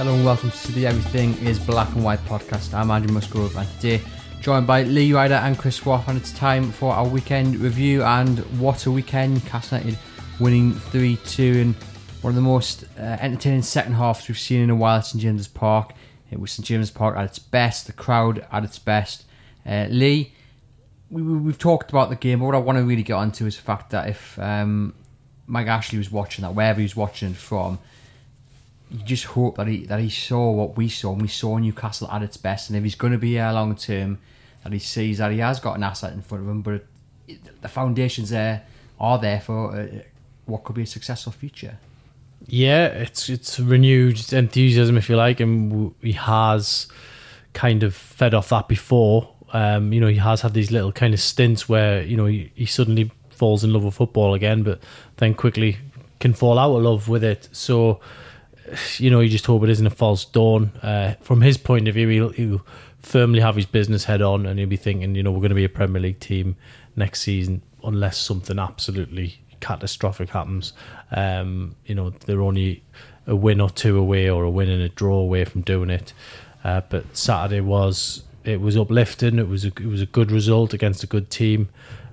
Hello and welcome to the Everything is Black and White podcast. I'm Andrew Musgrove and today joined by Lee Ryder and Chris Waugh and it's time for our weekend review and what a weekend. Newcastle United winning 3-2 and one of the most uh, entertaining second halves we've seen in a while at St James's Park. It was St James's Park at its best, the crowd at its best. Uh, Lee, we, we've talked about the game, but what I want to really get onto is the fact that if um, Mike Ashley was watching that, wherever he was watching from, you just hope that he that he saw what we saw and we saw Newcastle at its best. And if he's going to be here long term that he sees that he has got an asset in front of him but it, the foundations there are there for uh, what could be a successful future. Yeah it's it's renewed enthusiasm if you like and he has kind of fed off that before. Um, you know he has had these little kind of stints where you know he, he suddenly falls in love with football again but then quickly can fall out of love with it. So you know, you just hope it isn't a false dawn. Uh, from his point of view, he'll, he'll, firmly have his business head on, and he'll be thinking, you know, we're going to be a Premier League team next season, unless something absolutely catastrophic happens. Um, you know, they're only a win or two away, or a win and a draw away from doing it. Uh, but Saturday was it was uplifting. It was a, it was a good result against a good team.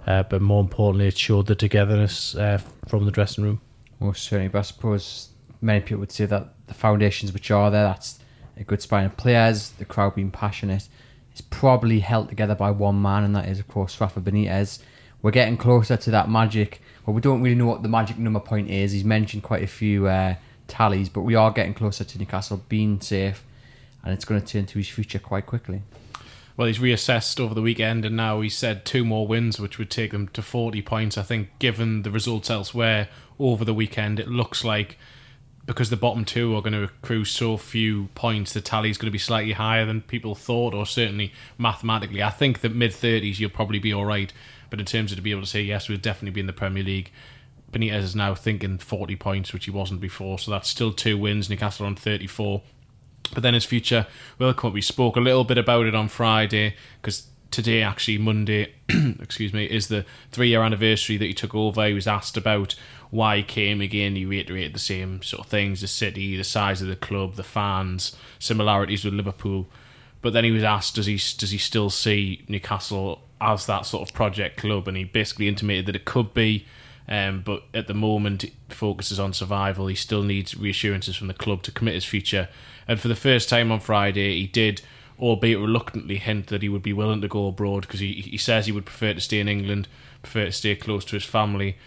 Uh, but more importantly, it showed the togetherness uh, from the dressing room. Most certainly, but I suppose many people would say that the foundations which are there, that's a good spine of players, the crowd being passionate, is probably held together by one man, and that is, of course, Rafa Benitez. We're getting closer to that magic. Well, we don't really know what the magic number point is. He's mentioned quite a few uh, tallies, but we are getting closer to Newcastle being safe, and it's going to turn to his future quite quickly. Well, he's reassessed over the weekend, and now he said two more wins, which would take them to 40 points. I think, given the results elsewhere over the weekend, it looks like because the bottom two are going to accrue so few points, the tally is going to be slightly higher than people thought, or certainly mathematically. I think that mid 30s you'll probably be all right, but in terms of to be able to say, yes, we'll definitely be in the Premier League, Benitez is now thinking 40 points, which he wasn't before, so that's still two wins. Newcastle on 34. But then his future will come up. We spoke a little bit about it on Friday because today, actually, Monday, excuse me, is the three year anniversary that he took over. He was asked about why he came again. He reiterated the same sort of things the city, the size of the club, the fans, similarities with Liverpool. But then he was asked, does he does he still see Newcastle as that sort of project club? And he basically intimated that it could be, um, but at the moment focuses on survival. He still needs reassurances from the club to commit his future. And for the first time on Friday, he did, albeit reluctantly, hint that he would be willing to go abroad because he he says he would prefer to stay in England, prefer to stay close to his family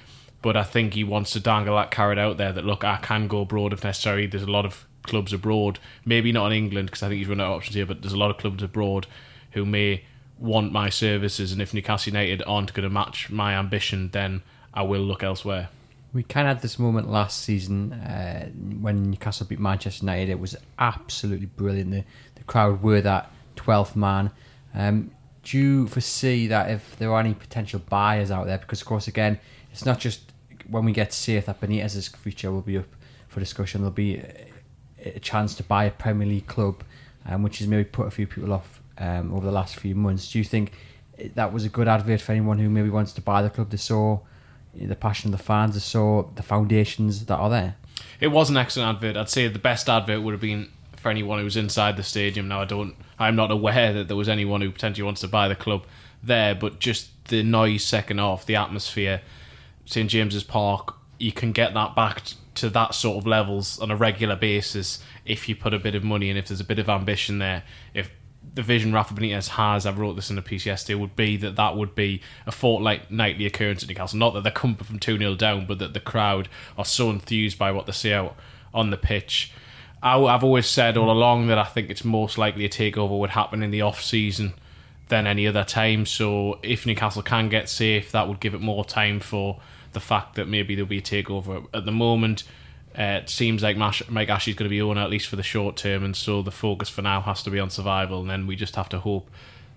but I think he wants to dangle that carrot out there that look, I can go abroad if necessary. There's a lot of clubs abroad, maybe not in England because I think he's run out of options here, but there's a lot of clubs abroad who may want my services, and if Newcastle United aren't going to match my ambition, then I will look elsewhere. We kind of had this moment last season uh, when Newcastle beat Manchester United. It was absolutely brilliant. The, crowd were that 12th man. Um, do you foresee that if there are any potential buyers out there? Because, of course, again, it's not just when we get safe that Benitez's future will be up for discussion. There'll be a, a chance to buy a Premier League club um, which has maybe put a few people off um, over the last few months. Do you think that was a good advert for anyone who maybe wants to buy the club? They saw the passion of the fans, they saw the foundations that are there. It was an excellent advert. I'd say the best advert would have been for anyone who was inside the stadium. Now I don't, I'm not aware that there was anyone who potentially wants to buy the club there, but just the noise second off, the atmosphere, St James's Park, you can get that back to that sort of levels on a regular basis if you put a bit of money and if there's a bit of ambition there. If the vision Rafa Benitez has, I wrote this in a piece yesterday, would be that that would be a fortnight nightly occurrence at Newcastle. Not that they're coming from 2 0 down, but that the crowd are so enthused by what they see out on the pitch I, have always said all along that I think it's most likely a takeover would happen in the off season than any other time. So if Newcastle can get safe, that would give it more time for the fact that maybe there'll be a takeover. At the moment, uh, it seems like Mike Ashley's going to be owner at least for the short term, and so the focus for now has to be on survival. And then we just have to hope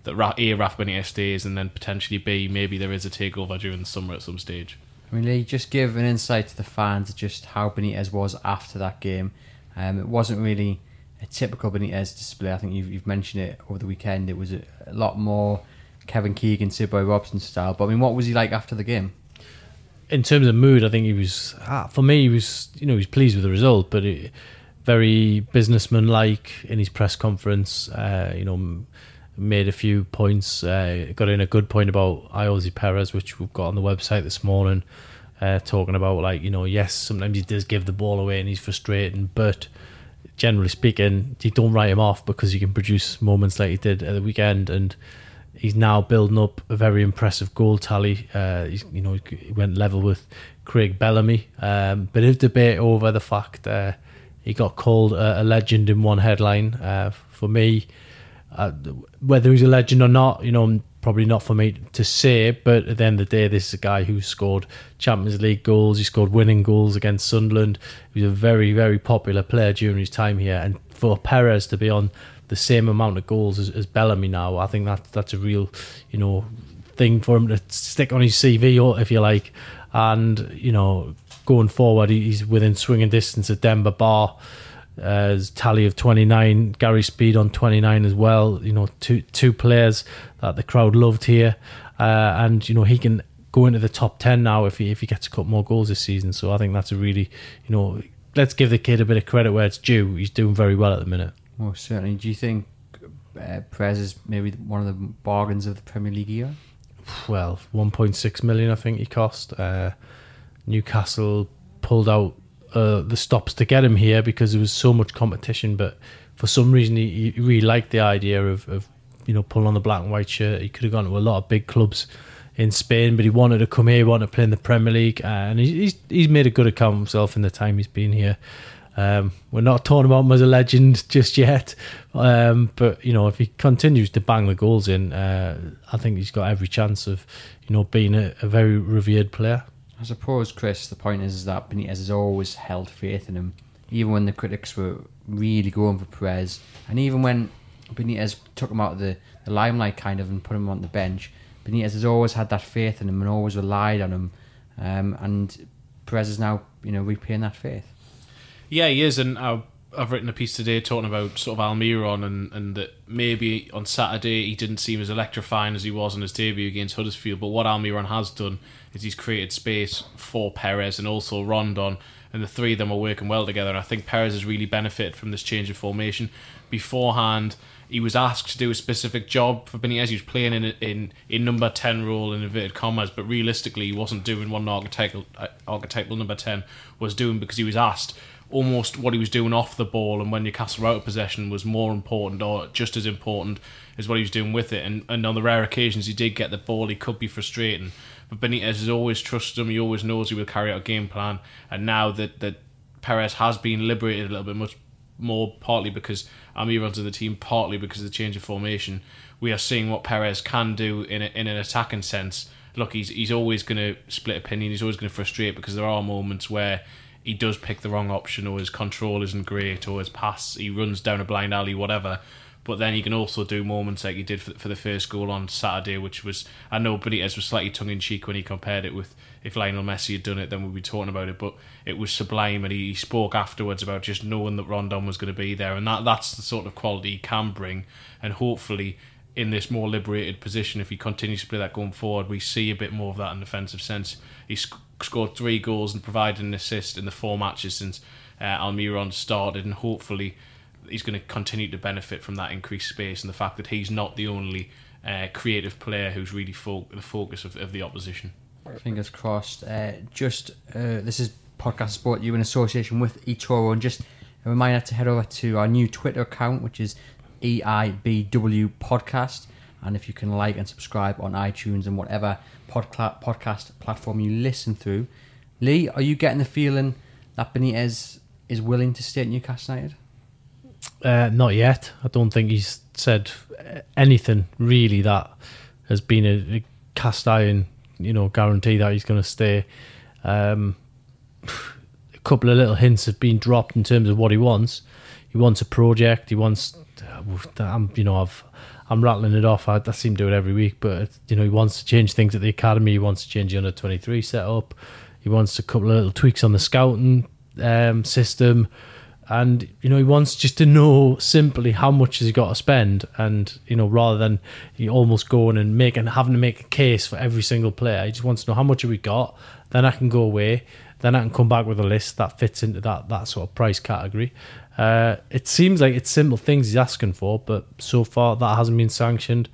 that A, Raf Benitez stays, and then potentially B, maybe there is a takeover during the summer at some stage. I mean, Lee, just give an insight to the fans just how Benitez was after that game um, it wasn't really a typical Benitez display. I think you've, you've mentioned it over the weekend. It was a, a lot more Kevin Keegan, Bobby Robson style. But I mean, what was he like after the game? In terms of mood, I think he was. Ah, for me, he was. You know, he was pleased with the result, but it, very businessman-like in his press conference. Uh, you know, made a few points. Uh, got in a good point about Ayoze Perez, which we've got on the website this morning uh, talking about like you know yes sometimes he does give the ball away and he's frustrating but generally speaking you don't write him off because he can produce moments like he did at the weekend and he's now building up a very impressive goal tally. Uh, you know he went level with Craig Bellamy. Um, bit of debate over the fact uh, he got called a, a, legend in one headline. Uh, for me uh, whether he's a legend or not you know probably not for me to say, but at the end of the day, this is a guy who scored Champions League goals. He scored winning goals against Sunderland. He was a very, very popular player during his time here. And for Perez to be on the same amount of goals as, as Bellamy now, I think that that's a real, you know, thing for him to stick on his CV, or if you like. And you know, going forward, he's within swinging distance of Demba Ba uh, tally of 29 Gary Speed on 29 as well you know two two players that the crowd loved here. Uh, and you know he can go into the top 10 now if he if he gets a couple more goals this season. So I think that's a really you know let's give the kid a bit of credit where it's due. He's doing very well at the minute. Well certainly. Do you think uh, Perez is maybe one of the bargains of the Premier League year? Well 1.6 million I think he cost. Uh, Newcastle pulled out uh, the stops to get him here because there was so much competition. But for some reason, he, he really liked the idea of, of, you know pulling on the black and white shirt. He could have gone to a lot of big clubs in Spain, but he wanted to come here. He wanted to play in the Premier League, and he's he's made a good account of himself in the time he's been here. Um, we're not talking about him as a legend just yet, um, but you know if he continues to bang the goals in, uh, I think he's got every chance of you know being a, a very revered player. I suppose, Chris, the point is, is that Benitez has always held faith in him, even when the critics were really going for Perez, and even when Benitez took him out of the, the limelight, kind of, and put him on the bench. Benitez has always had that faith in him and always relied on him, um, and Perez is now, you know, repaying that faith. Yeah, he is, and I've, I've written a piece today talking about sort of Almiron and, and that maybe on Saturday he didn't seem as electrifying as he was on his debut against Huddersfield, but what Almiron has done is he's created space for Perez and also Rondon, and the three of them are working well together. And I think Perez has really benefited from this change of formation. Beforehand, he was asked to do a specific job for Benitez. He was playing in in in number ten role in inverted commas, but realistically, he wasn't doing what an archetypal uh, archetypal number ten was doing because he was asked almost what he was doing off the ball and when Newcastle out of possession was more important or just as important as what he was doing with it. And, and on the rare occasions he did get the ball, he could be frustrating. But Benitez has always trusted him. He always knows he will carry out a game plan. And now that that Perez has been liberated a little bit much more, partly because Almiron's in the team, partly because of the change of formation, we are seeing what Perez can do in a, in an attacking sense. Look, he's he's always going to split opinion. He's always going to frustrate because there are moments where he does pick the wrong option, or his control isn't great, or his pass he runs down a blind alley, whatever. But then you can also do moments like he did for, the first goal on Saturday, which was I know Benitez was slightly tongue in cheek when he compared it with if Lionel Messi had done it, then we'd be talking about it. But it was sublime, and he, he spoke afterwards about just knowing that Rondon was going to be there, and that that's the sort of quality he can bring, and hopefully in this more liberated position, if he continues to play that going forward, we see a bit more of that in defensive sense. He sc- scored three goals and provided an assist in the four matches since uh, Almiron started, and hopefully he's going to continue to benefit from that increased space and the fact that he's not the only uh, creative player who's really fo- the focus of, of the opposition. Fingers crossed. Uh, just uh, this is podcast sport you in association with eToro, and just a reminder to head over to our new Twitter account, which is EIBW Podcast. And if you can like and subscribe on iTunes and whatever podca- podcast platform you listen through, Lee, are you getting the feeling that Benitez is willing to stay at Newcastle United? Uh, not yet. I don't think he's said anything really that has been a, a cast iron, you know, guarantee that he's going to stay. Um, a couple of little hints have been dropped in terms of what he wants. He wants a project. He wants, uh, I'm, you know, I've, I'm rattling it off. I, I seem to do it every week, but you know, he wants to change things at the academy. He wants to change the under 23 setup. He wants a couple of little tweaks on the scouting um, system and you know he wants just to know simply how much has he got to spend and you know rather than he almost going and making having to make a case for every single player he just wants to know how much have we got then i can go away then i can come back with a list that fits into that that sort of price category. Uh, it seems like it's simple things he's asking for but so far that hasn't been sanctioned.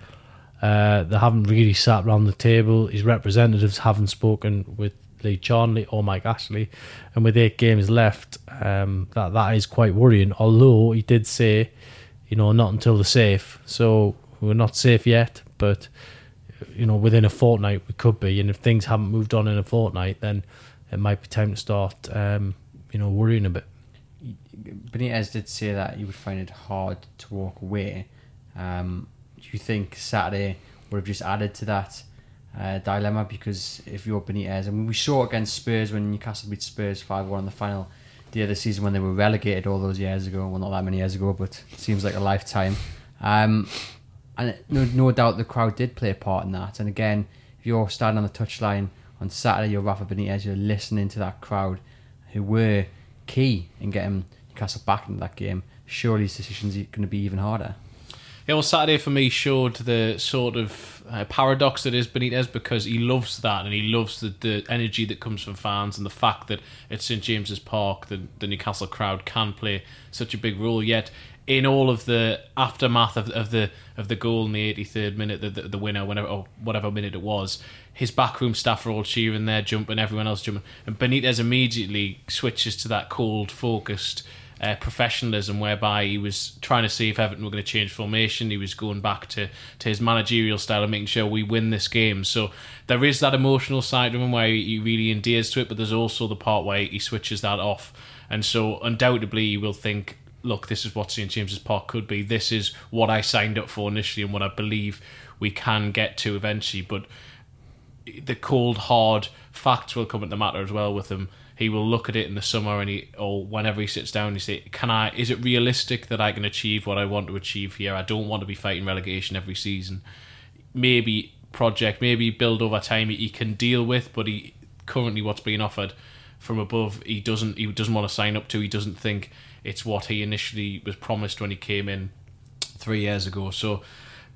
Uh, they haven't really sat around the table. His representatives haven't spoken with Lee Charnley or Mike Ashley, and with eight games left, um, that that is quite worrying. Although he did say, you know, not until the safe, so we're not safe yet, but you know, within a fortnight we could be, and if things haven't moved on in a fortnight, then it might be time to start, um, you know, worrying a bit. Benitez did say that he would find it hard to walk away. Um, do you think Saturday would have just added to that? Uh, dilemma because if you're Benitez, and we saw against Spurs when Newcastle beat Spurs 5 1 in the final the other season when they were relegated all those years ago. Well, not that many years ago, but seems like a lifetime. Um, and no, no doubt the crowd did play a part in that. And again, if you're standing on the touchline on Saturday, you're Rafa Benitez, you're listening to that crowd who were key in getting Newcastle back into that game. Surely his decision's going to be even harder. Yeah, well, Saturday for me showed the sort of uh, paradox that is Benitez because he loves that and he loves the, the energy that comes from fans and the fact that at St James's Park the, the Newcastle crowd can play such a big role. Yet in all of the aftermath of, of the of the goal in the 83rd minute, the, the, the winner, whenever or whatever minute it was, his backroom staff are all cheering there, jumping, everyone else jumping, and Benitez immediately switches to that cold, focused uh, professionalism, whereby he was trying to see if Everton were going to change formation. He was going back to, to his managerial style and making sure we win this game. So there is that emotional side of him where he really endears to it, but there's also the part where he switches that off. And so undoubtedly, you will think, look, this is what St James's Park could be. This is what I signed up for initially and what I believe we can get to eventually. But the cold, hard facts will come into the matter as well with him he will look at it in the summer and he or whenever he sits down he say can i is it realistic that i can achieve what i want to achieve here? I don't want to be fighting relegation every season. Maybe project maybe build over time he can deal with but he currently what's being offered from above he doesn't he doesn't want to sign up to he doesn't think it's what he initially was promised when he came in three years ago. So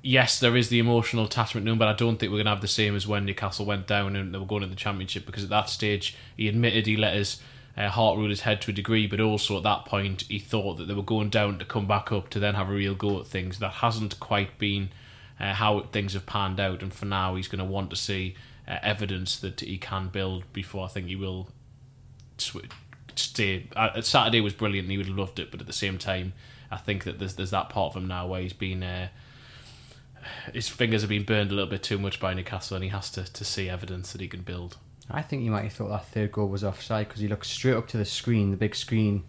yes, there is the emotional attachment to him, but I don't think we're going to have the same as when Newcastle went down and they were going to the Championship because at that stage he admitted he let his uh, heart rule his head to a degree, but also at that point he thought that they were going down to come back up to then have a real go at things. That hasn't quite been uh, how things have panned out, and for now he's going to want to see uh, evidence that he can build before I think he will stay. Uh, Saturday was brilliant, he would have loved it, but at the same time, I think that there's there's that part of him now where he's been uh, his fingers have been burned a little bit too much by Newcastle, and he has to, to see evidence that he can build. I think he might have thought that third goal was offside because he looked straight up to the screen, the big screen.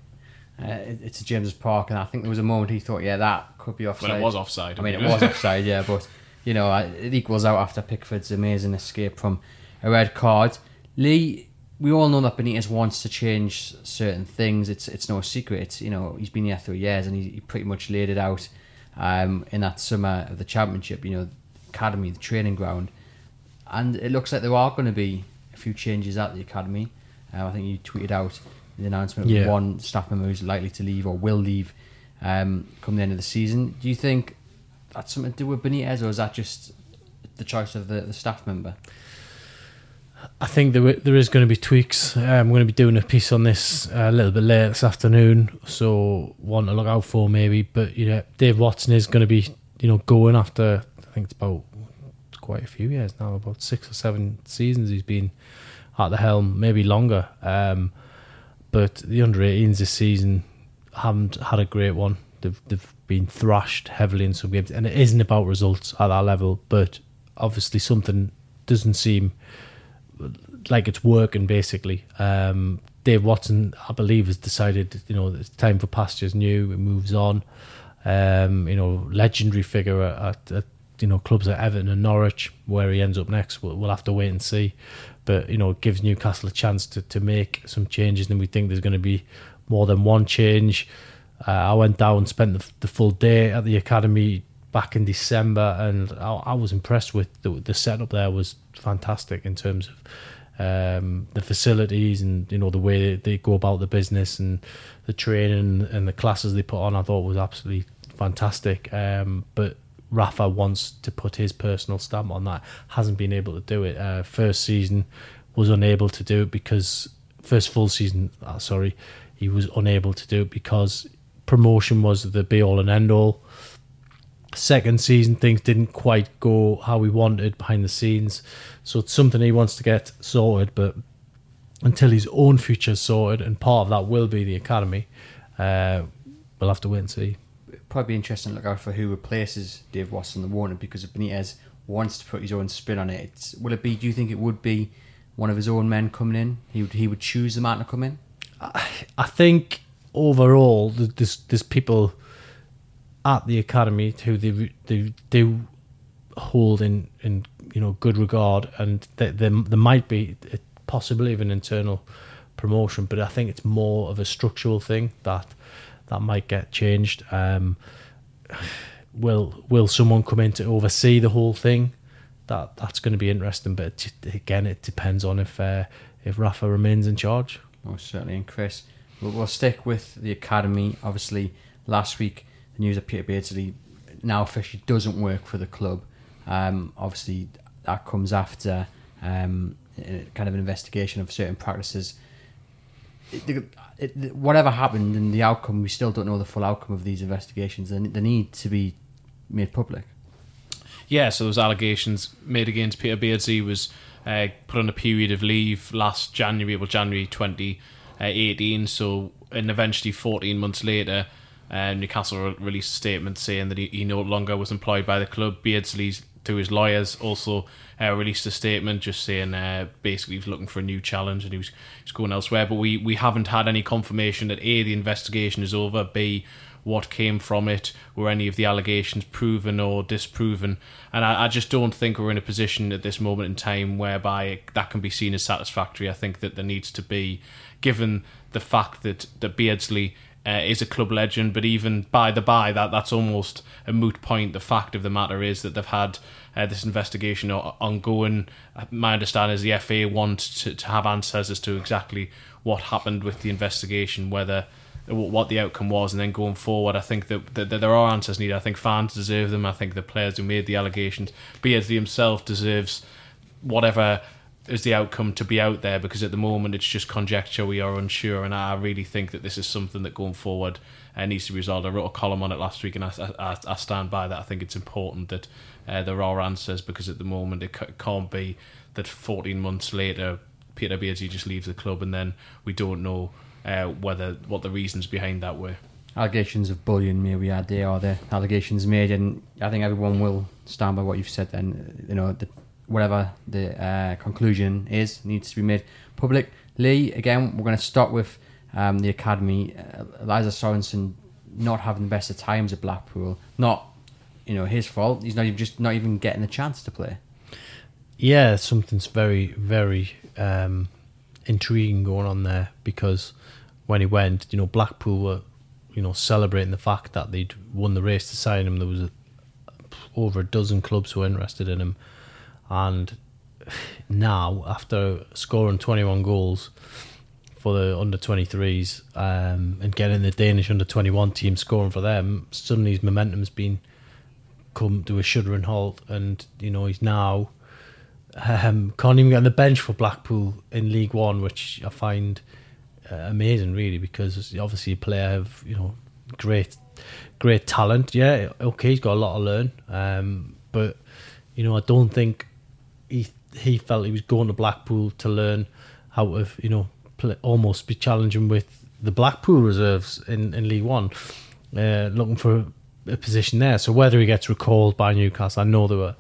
Uh, it, it's a James's Park, and I think there was a moment he thought, yeah, that could be offside. Well, it was offside. I mean, it was offside, yeah, but you know, it equals out after Pickford's amazing escape from a red card. Lee, we all know that Benitez wants to change certain things. It's it's no secret. It's you know he's been here three years and he, he pretty much laid it out um, in that summer of the championship. You know, academy, the training ground, and it looks like there are going to be a few changes at the academy. Uh, I think you tweeted out the announcement of Yeah. one staff member who's likely to leave or will leave um, come the end of the season. Do you think that's something to do with Benitez, or is that just the choice of the, the staff member? I think there there is going to be tweaks. Uh, I'm going to be doing a piece on this uh, a little bit later this afternoon, so one to look out for maybe. But you know, Dave Watson is going to be you know going after I think it's about it's quite a few years now, about six or seven seasons he's been at the helm, maybe longer. Um, but the under 18s this season haven't had a great one. They've they've been thrashed heavily in some games, and it isn't about results at that level. But obviously, something doesn't seem like it's working basically. Um, Dave Watson, I believe, has decided you know it's time for pastures new. It moves on. Um, you know, legendary figure at, at you know clubs at Everton and Norwich, where he ends up next, we'll, we'll have to wait and see. But you know, it gives Newcastle a chance to, to make some changes, and we think there's going to be more than one change. Uh, I went down, spent the, the full day at the academy back in December, and I, I was impressed with the, the setup. There was fantastic in terms of um, the facilities and you know the way they go about the business and the training and the classes they put on. I thought was absolutely fantastic. Um, but Rafa wants to put his personal stamp on that. Hasn't been able to do it. Uh, first season was unable to do it because first full season. Uh, sorry, he was unable to do it because promotion was the be all and end all. Second season, things didn't quite go how we wanted behind the scenes, so it's something he wants to get sorted. But until his own future's sorted, and part of that will be the academy, uh, we'll have to wait and see. Probably be interesting to look out for who replaces Dave Watson the Warner because if Benitez wants to put his own spin on it, it's, will it be? Do you think it would be one of his own men coming in? He would he would choose the man to come in. I think overall, th- there's there's people at the academy who they they do hold in in you know good regard, and there there, there might be possibly even internal promotion, but I think it's more of a structural thing that that might get changed. Um, will will someone come in to oversee the whole thing? That that's going to be interesting, but again, it depends on if uh, if Rafa remains in charge. Most certainly, and Chris, we'll, we'll stick with the academy. Obviously, last week the news that Peter Beardsley now officially doesn't work for the club. Um, obviously, that comes after um, kind of an investigation of certain practices. It, it, whatever happened and the outcome, we still don't know the full outcome of these investigations. They, they need to be made public. Yeah, so those allegations made against Peter Beardsley was uh, put on a period of leave last January, well, January 2018. So, and eventually, 14 months later, uh, Newcastle re- released a statement saying that he, he no longer was employed by the club. Beardsley's, to his lawyers, also uh, released a statement just saying uh, basically he was looking for a new challenge and he was, he was going elsewhere. But we, we haven't had any confirmation that A, the investigation is over, B, what came from it, were any of the allegations proven or disproven. And I, I just don't think we're in a position at this moment in time whereby that can be seen as satisfactory. I think that there needs to be, given the fact that, that Beardsley uh, is a club legend, but even by the by, that that's almost a moot point. The fact of the matter is that they've had uh, this investigation ongoing. Uh, My understanding is the FA want to, to have answers as to exactly what happened with the investigation, whether what the outcome was, and then going forward, I think that, that, that there are answers needed. I think fans deserve them. I think the players who made the allegations, Beardsley himself deserves whatever is the outcome to be out there because at the moment it's just conjecture. We are unsure, and I really think that this is something that going forward uh, needs to be resolved. I wrote a column on it last week, and I, I, I stand by that. I think it's important that uh, there are answers because at the moment it can't be that 14 months later Peter Beardsley just leaves the club and then we don't know uh, whether what the reasons behind that were. Allegations of bullying may we add there are the allegations made, and I think everyone will stand by what you've said. Then you know the, whatever the uh, conclusion is needs to be made publicly. Again, we're going to start with um, the academy. Uh, Elias Sorensen not having the best of times at Blackpool, not you know his fault. He's not even just not even getting the chance to play. yeah, something's very, very um, intriguing going on there because when he went, you know, Blackpool were you know, celebrating the fact that they'd won the race to sign him. There was a, over a dozen clubs who were interested in him, and now after scoring 21 goals for the under 23s um, and getting the Danish under 21 team scoring for them, suddenly his momentum's been come to a shuddering halt, and you know he's now um, can't even get on the bench for Blackpool in League One, which I find uh, amazing, really, because obviously a player have you know great, great talent. Yeah, okay, he's got a lot to learn, um, but you know I don't think he he felt he was going to Blackpool to learn how to you know play, almost be challenging with the Blackpool reserves in in League One, uh, looking for a position there. So whether he gets recalled by Newcastle, I know there were.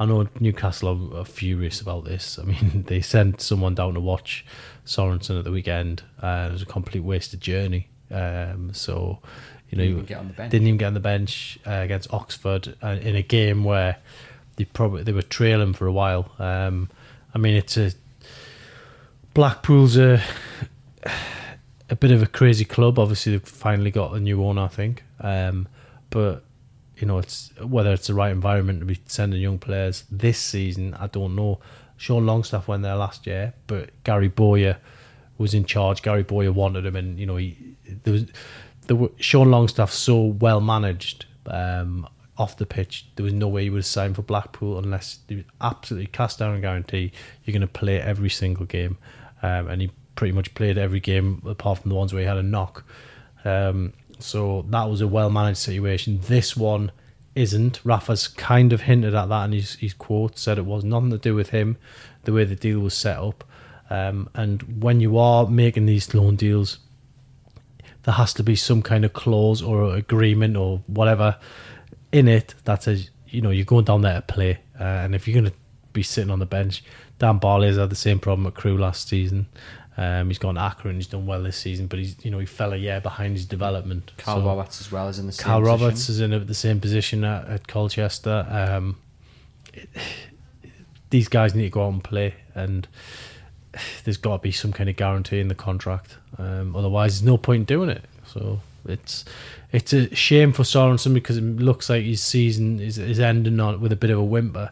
I know Newcastle are, are furious about this. I mean, they sent someone down to watch Sorensen at the weekend. Uh, it was a complete wasted journey. Um, so, you know, Didn't even get on the bench. even on the bench uh, against Oxford uh, in a game where they probably they were trailing for a while. Um, I mean, it's a Blackpool's a a bit of a crazy club. Obviously, they've finally got a new owner, I think. Um, but you know, it's whether it's the right environment to be sending young players this season. I don't know. Sean Longstaff went there last year, but Gary Bowyer was in charge. Gary Bowyer wanted him, and you know, he there was there were, Sean Longstaff so well managed um, off the pitch. There was no way he would signed for Blackpool unless he was absolutely cast down and guarantee you're going to play every single game, um, and he pretty much played every game apart from the ones where he had a knock. Um, so that was a well managed situation. This one isn't. Rafa's kind of hinted at that in his, his quote, said it was nothing to do with him, the way the deal was set up. Um, and when you are making these loan deals, there has to be some kind of clause or agreement or whatever in it that says, you know, you're going down there to play. Uh, and if you're going to be sitting on the bench, Dan Barlaser had the same problem at Crewe last season. Um, he's gone to Accra and he's done well this season, but he's you know he fell a year behind his development. Carl So- Roberts as well is in the same Carl position. Roberts is in a, the same position at, at Colchester. Um, it- these guys need to go out and play, and there's got to be some kind of guarantee in the contract. Um, otherwise, there's no point in doing it. So it's it's a shame for Sorensen because it looks like his season is, is ending on with a bit of a whimper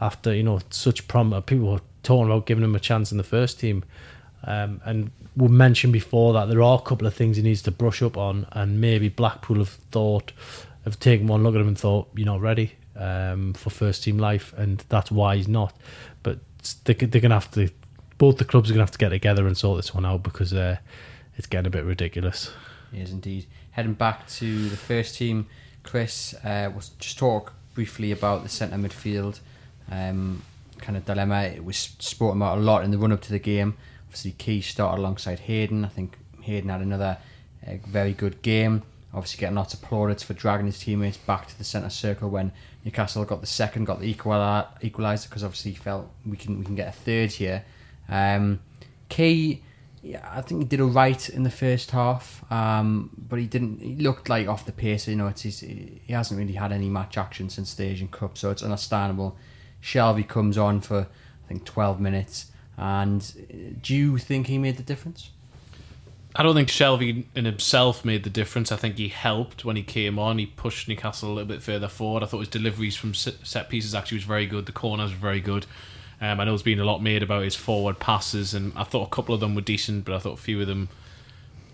after you know such prom. People were talking about giving him a chance in the first team. Um, and we mentioned before that there are a couple of things he needs to brush up on, and maybe Blackpool have thought, have taken one look at him and thought, you're not ready um, for first team life, and that's why he's not. But they, they're going to have to, both the clubs are going to have to get together and sort this one out because uh, it's getting a bit ridiculous. He is indeed. Heading back to the first team, Chris, uh, we'll just talk briefly about the centre midfield um, kind of dilemma. It was spoken about a lot in the run up to the game. Obviously, Ki started alongside Hayden. I think Hayden had another uh, very good game. Obviously, getting lots of plaudits for dragging his teammates back to the centre circle when Newcastle got the second, got the equali- equaliser because obviously he felt we can we can get a third here. Um, Ki, yeah, I think he did all right in the first half, um, but he didn't. He looked like off the pace. You know, it's his, he hasn't really had any match action since the Asian Cup, so it's understandable. Shelvey comes on for I think twelve minutes, and uh, do you think he made the difference? I don't think Shelvey in himself made the difference. I think he helped when he came on. He pushed Newcastle a little bit further forward. I thought his deliveries from set pieces actually was very good. The corners were very good. Um, I know there's been a lot made about his forward passes, and I thought a couple of them were decent, but I thought a few of them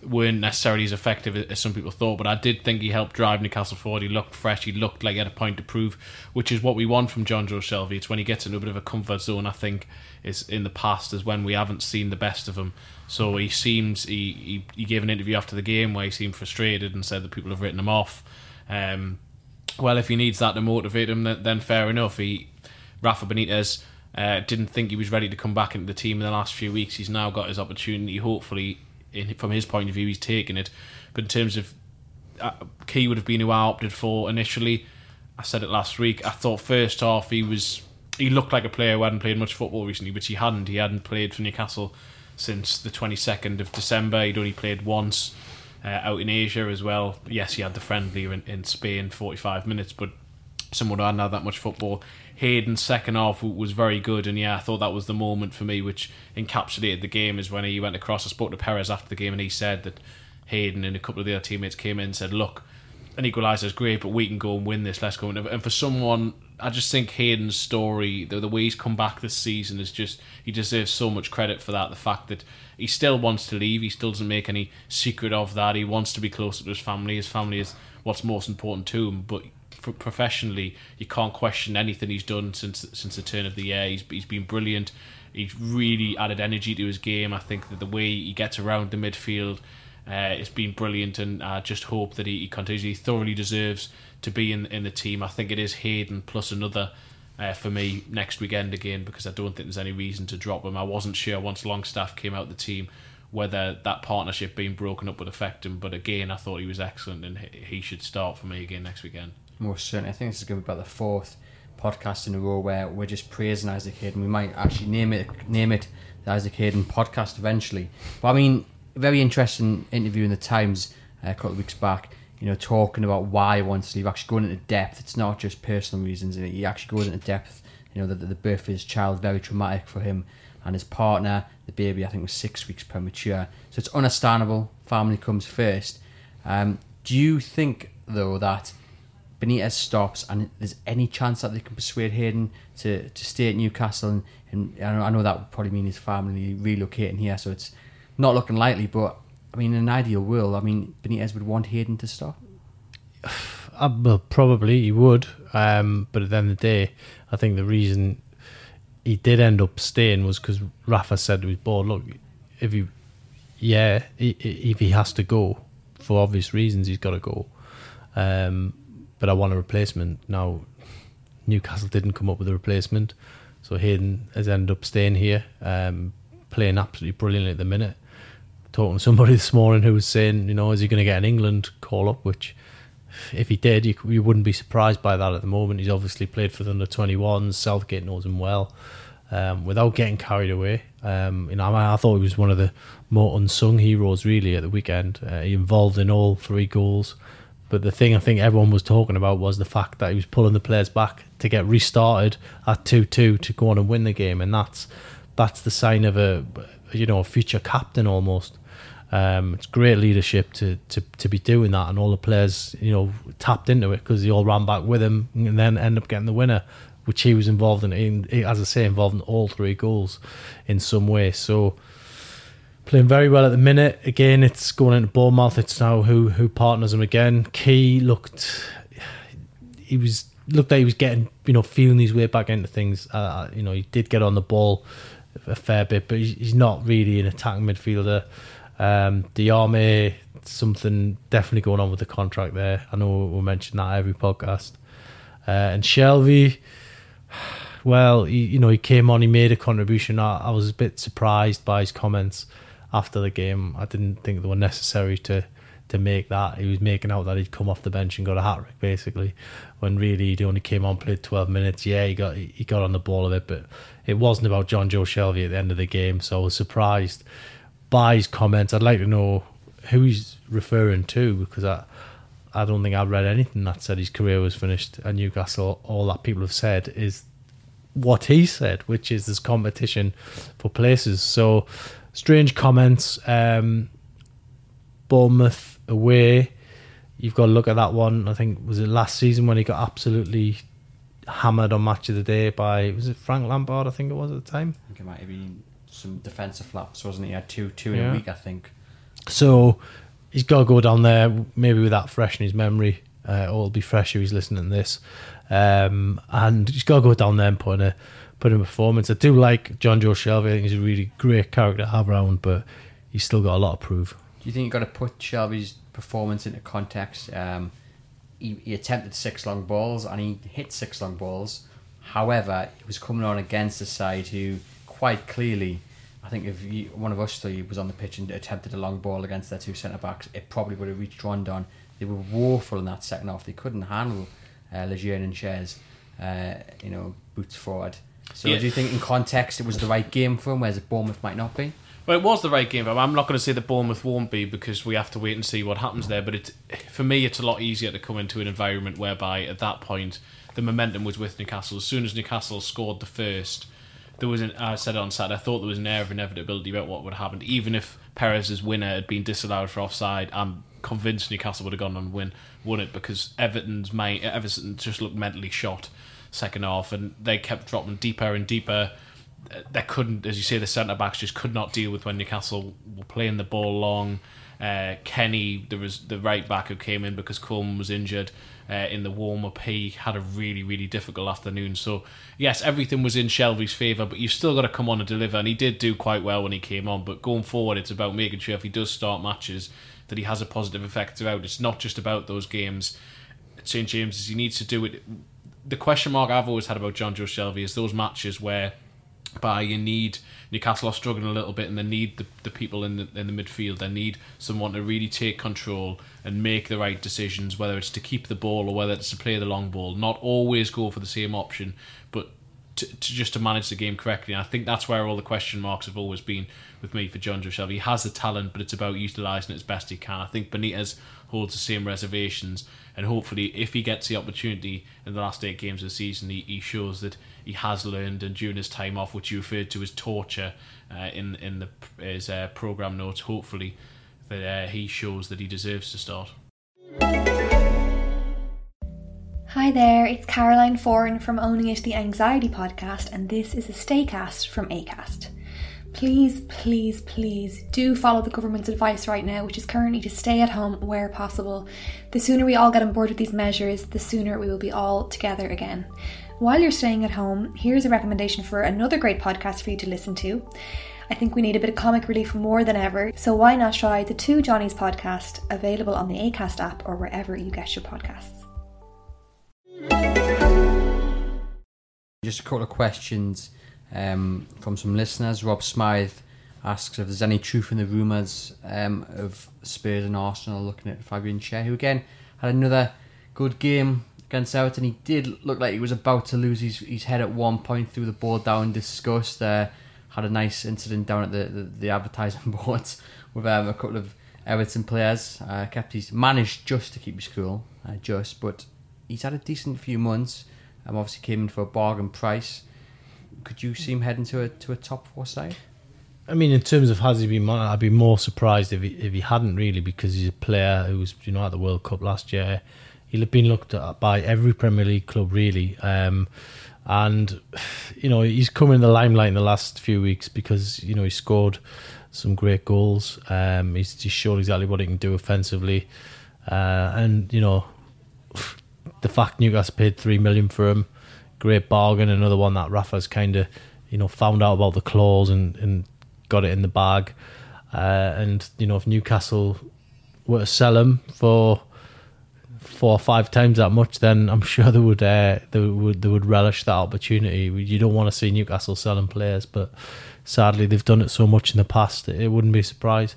weren't necessarily as effective as some people thought. But I did think he helped drive Newcastle forward. He looked fresh. He looked like he had a point to prove, which is what we want from Jonjo Shelvey. It's when he gets into a bit of a comfort zone. I think is in the past is when we haven't seen the best of him. So he seems he, he he gave an interview after the game where he seemed frustrated and said that people have written him off. Um, well, if he needs that to motivate him, then, then fair enough. He Rafa Benitez uh, didn't think he was ready to come back into the team in the last few weeks. He's now got his opportunity. Hopefully, in, from his point of view, he's taken it. But in terms of uh, Ki would have been who I opted for initially. I said it last week. I thought first half he was he looked like a player who hadn't played much football recently, which he hadn't. He hadn't played for Newcastle since the twenty second of December. He'd only played once uh, out in Asia as well. Yes, he had the friendly in, in Spain, forty five minutes, but someone who hadn't had that much football. Hayden's second half was very good, and yeah, I thought that was the moment for me, which encapsulated the game. Is when he went across. I spoke to Perez after the game, and he said that Hayden and a couple of the other teammates came in and said, "Look, an equaliser is great, but we can go and win this. Let's go." And for someone, I just think Hayden's story, the, the way he's come back this season, is just he deserves so much credit for that. The fact that he still wants to leave, he still doesn't make any secret of that. He wants to be closer to his family. His family is what's most important to him, but professionally, you can't question anything he's done since since the turn of the year. He's he's been brilliant. He's really added energy to his game. I think that the way he gets around the midfield, uh, it's been brilliant, and I just hope that he, he continues. He thoroughly deserves to be in in the team. I think it is Hayden plus another. Uh, for me next weekend again because I don't think there's any reason to drop him. I wasn't sure once Longstaff came out the team whether that partnership being broken up would affect him, but again I thought he was excellent and he should start for me again next weekend most certainly. I think this is going to be about the fourth podcast in a row where we're just praising Isaac Hayden. We might actually name it name it the Isaac Hayden podcast eventually. But I mean, very interesting interview in the Times uh, a couple of weeks back. You know, talking about why he wants to leave, actually going into depth. It's not just personal reasons. He actually goes into depth. You know, the, the birth of his child very traumatic for him and his partner. The baby, I think, was six weeks premature. So it's understandable. Family comes first. Um, do you think though that Benitez stops, and there's any chance that they can persuade Hayden to, to stay at Newcastle. And, and I, know, I know that would probably mean his family relocating here, so it's not looking likely. But I mean, in an ideal world, I mean, Benitez would want Hayden to stop. Uh, well, probably he would, um, but at the end of the day, I think the reason he did end up staying was because Rafa said to his board, "Look, if you, yeah, if he has to go for obvious reasons, he's got to go." Um, but I want a replacement. Now, Newcastle didn't come up with a replacement, so Hayden has ended up staying here, um, playing absolutely brilliantly at the minute. Talking to somebody this morning who was saying, you know, is he going to get an England call up? Which, if he did, you, you wouldn't be surprised by that at the moment. He's obviously played for the under 21s. Southgate knows him well. Um, without getting carried away, um, you know, I, I, thought he was one of the more unsung heroes really at the weekend. Uh, he involved in all three goals. But the thing I think everyone was talking about was the fact that he was pulling the players back to get restarted at two two to go on and win the game, and that's that's the sign of a you know a future captain almost. Um, it's great leadership to, to to be doing that, and all the players you know tapped into it because they all ran back with him, and then end up getting the winner, which he was involved in, in. As I say, involved in all three goals in some way. So playing very well at the minute. Again, it's going into Bournemouth. It's now who who partners him again. Ki looked he was looked like he was getting you know feeling his way back into things. Uh, uh you know, he did get on the ball a fair bit, but he's not really an attacking midfielder. Um, Diame, something definitely going on with the contract there. I know we mention that every podcast. Uh, and Shelvey, well, he, you know, he came on, he made a contribution. I, I was a bit surprised by his comments after the game. I didn't think they were necessary to to make that. He was making out that he'd come off the bench and got a hat trick basically, when really he only came on played twelve minutes. Yeah, he got he got on the ball a bit, but it wasn't about Jonjo Shelvey at the end of the game. So I was surprised by his comments. I'd like to know who he's referring to because I. I don't think I've read anything that said his career was finished at Newcastle. All that people have said is what he said, which is there's competition for places. So strange comments. Um, Bournemouth away. You've got to look at that one. I think was it last season when he got absolutely hammered on match of the day by was it Frank Lampard? I think it was at the time. I think it might have been some defensive flaps, wasn't he? He had two two in yeah. a week, I think. So he's got to go down there, maybe with that fresh in his memory. Uh, or it'll be fresh if he's listening to this. Um, and he's got to go down there and put in a put in performance. I do like Jonjo Shelvey. I think he's a really great character to have around, but he's still got a lot to prove. Do you think you've got to put Shelvey's performance into context? Um, he, he, attempted six long balls and he hit six long balls. However, he was coming on against a side who quite clearly, I think if you, one of us three was on the pitch and attempted a long ball against their two centre backs, it probably would have reached Rondon. They were woeful in that second half. They couldn't handle uh, Lejeune and Schär's, uh, you know, boots forward. So yeah. do you think in context it was the right game for him, whereas Bournemouth might not be? Well, it was the right game. For him. I'm not going to say that Bournemouth won't be because we have to wait and see what happens there. But it, for me, it's a lot easier to come into an environment whereby at that point the momentum was with Newcastle. As soon as Newcastle scored the first, there was an. I said it on Saturday. I thought there was an air of inevitability about what would happen, even if Perez's winner had been disallowed for offside, I'm convinced Newcastle would have gone on and win won it because Everton's main Everton just looked mentally shot second half, and they kept dropping deeper and deeper. They couldn't, as you say, the centre backs just could not deal with when Newcastle were playing the ball long. Uh, Kenny, there was the right back who came in because Coleman was injured uh, in the warm up. He had a really, really difficult afternoon. So, yes, everything was in Shelvey's favour, but you've still got to come on and deliver. And he did do quite well when he came on. But going forward, it's about making sure if he does start matches that he has a positive effect throughout. It's not just about those games at St James's. He needs to do it. The question mark I've always had about Jonjo Shelvey is those matches where by you need Newcastle are struggling a little bit and they need the, the people in the in the midfield. They need someone to really take control and make the right decisions whether it's to keep the ball or whether it's to play the long ball. Not always go for the same option but to, to just to manage the game correctly. And I think that's where all the question marks have always been with me for Jonjo Shelvey he has the talent but it's about utilising it as best he can. I think Benitez holds the same reservations and hopefully if he gets the opportunity in the last eight games of the season he, he shows that he has learned and during his time off which you referred to as torture uh, in in the his uh, program notes hopefully that uh, he shows that he deserves to start Hi there, it's Caroline Foran from Owning It the Anxiety podcast, and this is a Staycast from ACAST. Please, please, please do follow the government's advice right now, which is currently to stay at home where possible. The sooner we all get on board with these measures, the sooner we will be all together again. While you're staying at home, here's a recommendation for another great podcast for you to listen to. I think we need a bit of comic relief more than ever, so why not try the Two Johnnies podcast, available on the ACAST app or wherever you get your podcasts. Just a couple of questions um, from some listeners. Rob Smythe asks if there's any truth in the rumours um, of Spurs and Arsenal looking at Fabian Schär, who again had another good game against Everton. He did look like he was about to lose his, his head at one point, threw the ball down in disgust. Uh, had a nice incident down at the, the, the advertising boards with um, a couple of Everton players. Uh, kept his managed just to keep his cool, uh, just, but he's had a decent few months. Um, obviously came in for a bargain price. Could you see him heading to a to a top four side? I mean, in terms of has he been, I'd be more surprised if he if he hadn't really, because he's a player who was you know at the World Cup last year. He'll have been looked at by every Premier League club really, um, and you know he's come in the limelight in the last few weeks because you know he scored some great goals. Um, he's, showed exactly what he can do offensively, uh, and you know the fact Newcastle paid three million for him, great bargain. Another one that Rafa's kind of you know found out about the clause and, and got it in the bag. Uh, and you know if Newcastle were to sell him for four or five times that much, then I'm sure they would uh, they would they would relish that opportunity. You don't want to see Newcastle selling players, but sadly they've done it so much in the past. It wouldn't be a surprise,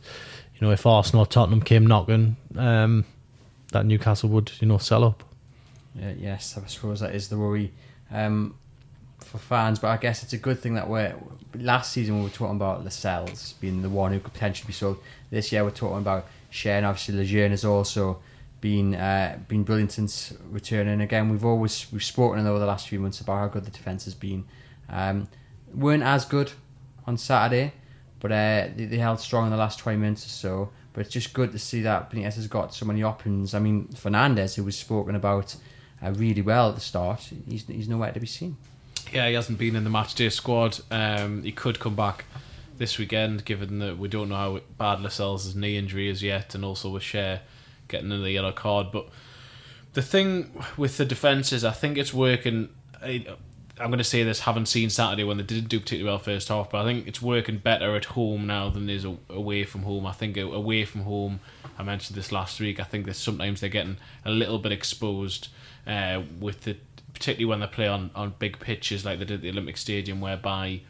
you know, if Arsenal or Tottenham came knocking, um, that Newcastle would you know sell up. Yeah, yes, I suppose that is the worry um, for fans. But I guess it's a good thing that we're last season we were talking about Lascelles being the one who could potentially be sold. This year we're talking about Schär. obviously Lejeune has also been uh, been brilliant since returning. Again, we've always we've spoken over the last few months about how good the defence has been. Um, weren't as good on Saturday, but uh, they, they held strong in the last twenty minutes or so. But it's just good to see that Benitez has got so many options. I mean, Fernandez, who was spoken about uh, really well at the start, he's, he's nowhere to be seen. Yeah, he hasn't been in the match day squad. Um, he could come back this weekend, given that we don't know how bad Lascelles' knee injury is yet, and also with Schär getting another yellow card. But the thing with the defence is, I think it's working. I, I'm going to say this, haven't seen Saturday when they didn't do particularly well first half, but I think it's working better at home now than it is away from home. I think away from home, I mentioned this last week. I think that sometimes they're getting a little bit exposed uh, with the particularly when they play on, on big pitches like they did at the Olympic Stadium, whereby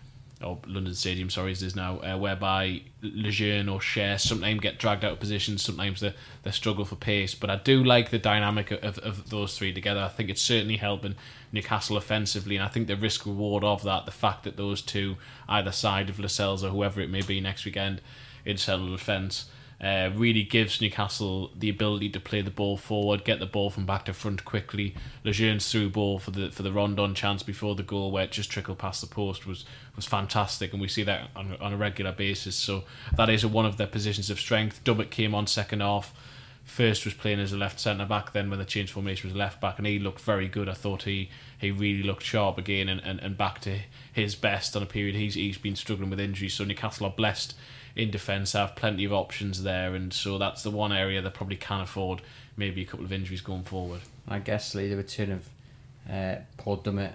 or London Stadium, sorry, as is now, uh, whereby Lejeune or Schär sometimes get dragged out of position, sometimes they, they struggle for pace. But I do like the dynamic of, of those three together. I think it's certainly helping Newcastle offensively, and I think the risk reward of that, the fact that those two, either side of Lascelles or whoever it may be next weekend, in central defence, Uh, really gives Newcastle the ability to play the ball forward, get the ball from back to front quickly. Lejeune's through ball for the for the Rondon chance before the goal, where it just trickled past the post, was was fantastic, and we see that on, on a regular basis. So that is one of their positions of strength. Dummett came on second half. First was playing as a left centre back, then when the change formation was left back, and he looked very good. I thought he, he really looked sharp again and, and, and back to his best on a period he's he's been struggling with injuries. So Newcastle are blessed in defence, have plenty of options there, and so that's the one area that probably can afford maybe a couple of injuries going forward. I guess Lee, the return of uh, Paul Dummett,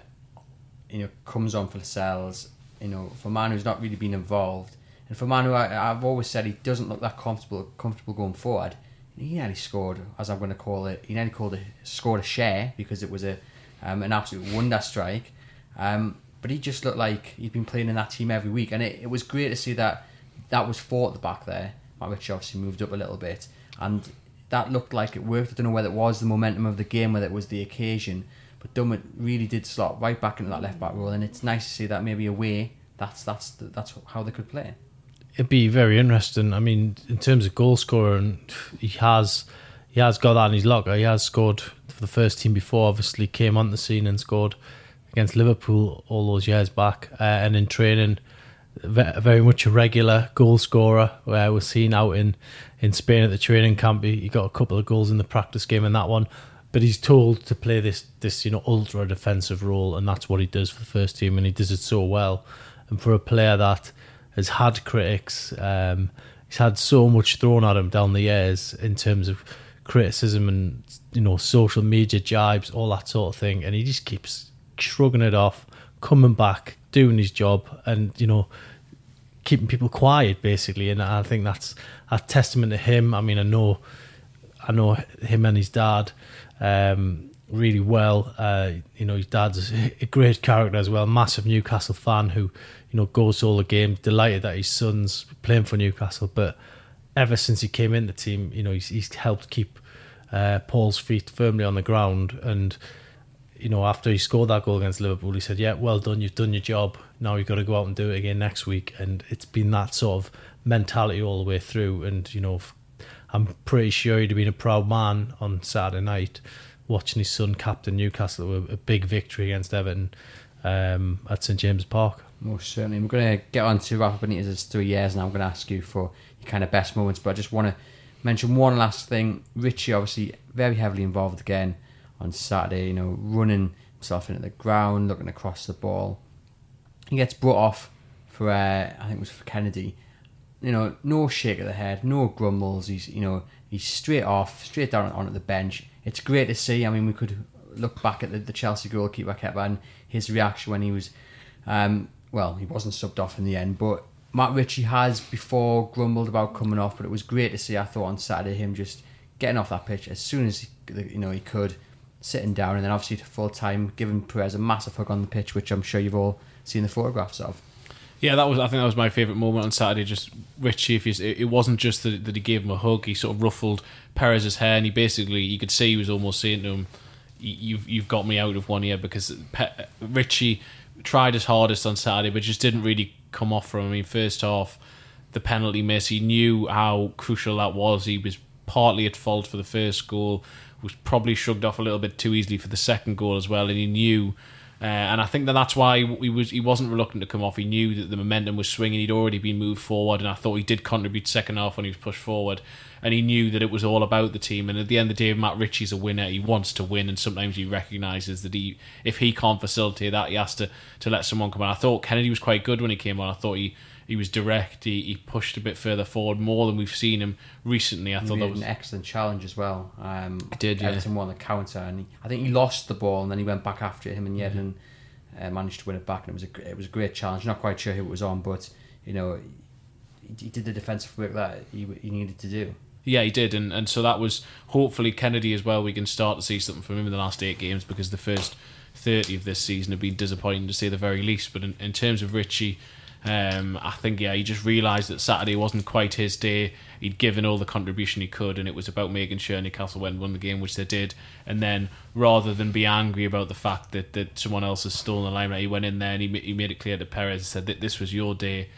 you know, comes on for Lascelles, you know, for a man who's not really been involved, and for a man who I, I've always said he doesn't look that comfortable comfortable going forward he nearly scored, as I'm going to call it, he nearly called it, scored a Schär because it was a um, an absolute wonder strike. Um, but he just looked like he'd been playing in that team every week, and it, it was great to see that that was four at the back there. Ritchie obviously moved up a little bit, and that looked like it worked. I don't know whether it was the momentum of the game, whether it was the occasion, but Dummett really did slot right back into that left back role, and it's nice to see that maybe away. That's that's that's how they could play it'd be very interesting. I mean, in terms of goal scorer, he has he has got that in his locker. He has scored for the first team before. Obviously, came on the scene and scored against Liverpool all those years back, uh, and in training, very much a regular goal scorer. Where we're seen out in in Spain at the training camp, he, he got a couple of goals in the practice game in that one. But he's told to play this this you know ultra defensive role, and that's what he does for the first team, and he does it so well. And for a player that has had critics. Um, he's had so much thrown at him down the years in terms of criticism and you know social media jibes, all that sort of thing, and he just keeps shrugging it off, coming back, doing his job, and you know keeping people quiet basically. And I think that's a testament to him. I mean, I know, I know him and his dad. Um, really well. Uh, you know, his dad's a great character as well, massive Newcastle fan who you know, goes to all the games, delighted that his son's playing for Newcastle. But ever since he came in the team, you know, he's, he's helped keep uh, Paul's feet firmly on the ground. And, you know, after he scored that goal against Liverpool, he said, Yeah, well done, you've done your job. Now you've got to go out and do it again next week. And it's been that sort of mentality all the way through. And, you know, I'm pretty sure he'd have been a proud man on Saturday night watching his son captain Newcastle with a big victory against Everton um, at St James Park. Most certainly. We're going to get on to Rafa Benitez's three years, and I'm going to ask you for your kind of best moments. But I just want to mention one last thing. Ritchie, obviously, very heavily involved again on Saturday. You know, running himself into the ground, looking across the ball. He gets brought off for, uh, I think it was for Kennedy. You know, no shake of the head, no grumbles. He's, you know, he's straight off, straight down onto the bench. It's great to see. I mean, we could look back at the, the Chelsea goalkeeper Kepa and his reaction when he was um, well, he wasn't subbed off in the end, but Matt Ritchie has before grumbled about coming off, but it was great to see. I thought on Saturday him just getting off that pitch as soon as he, you know he could, sitting down, and then obviously to full time, giving Perez a massive hug on the pitch, which I'm sure you've all seen the photographs of. Yeah, that was. I think that was my favourite moment on Saturday. Just Ritchie, if he's, it wasn't just that, that he gave him a hug. He sort of ruffled Perez's hair, and he basically, you could see he was almost saying to him, "You've you've got me out of one ear," because Pe- Ritchie tried his hardest on Saturday, but just didn't really come off from him. I mean, first half, the penalty miss, he knew how crucial that was. He was partly at fault for the first goal, was probably shrugged off a little bit too easily for the second goal as well, and he knew. Uh, and I think that that's why he was he wasn't reluctant to come off. He knew that the momentum was swinging. He'd already been moved forward, and I thought he did contribute second half when he was pushed forward and he knew that it was all about the team. And at the end of the day, Matt Ritchie's a winner. He wants to win, and sometimes he recognises that he, if he can't facilitate that, he has to, to let someone come on. I thought Kennedy was quite good when he came on. I thought he, he was direct. He, he pushed a bit further forward, more than we've seen him recently. I thought that was an excellent challenge as well. Um, he did Everton yeah. won the counter, and he, I think he lost the ball, and then he went back after him, and Yedlin mm-hmm. uh, managed to win it back, and it was a it was a great challenge. Not quite sure who it was on, but you know. He, he did the defensive work that he, he needed to do. Yeah, he did, and and so that was hopefully Kennedy as well. We can start to see something from him in the last eight games because the first thirty of this season have been disappointing to say the very least. But in, in terms of Ritchie, um, I think yeah, he just realised that Saturday wasn't quite his day. He'd given all the contribution he could, and it was about making sure Newcastle went and won the game, which they did. And then rather than be angry about the fact that, that someone else has stolen the limelight, he went in there and he he made it clear to Perez, and said that this was your day,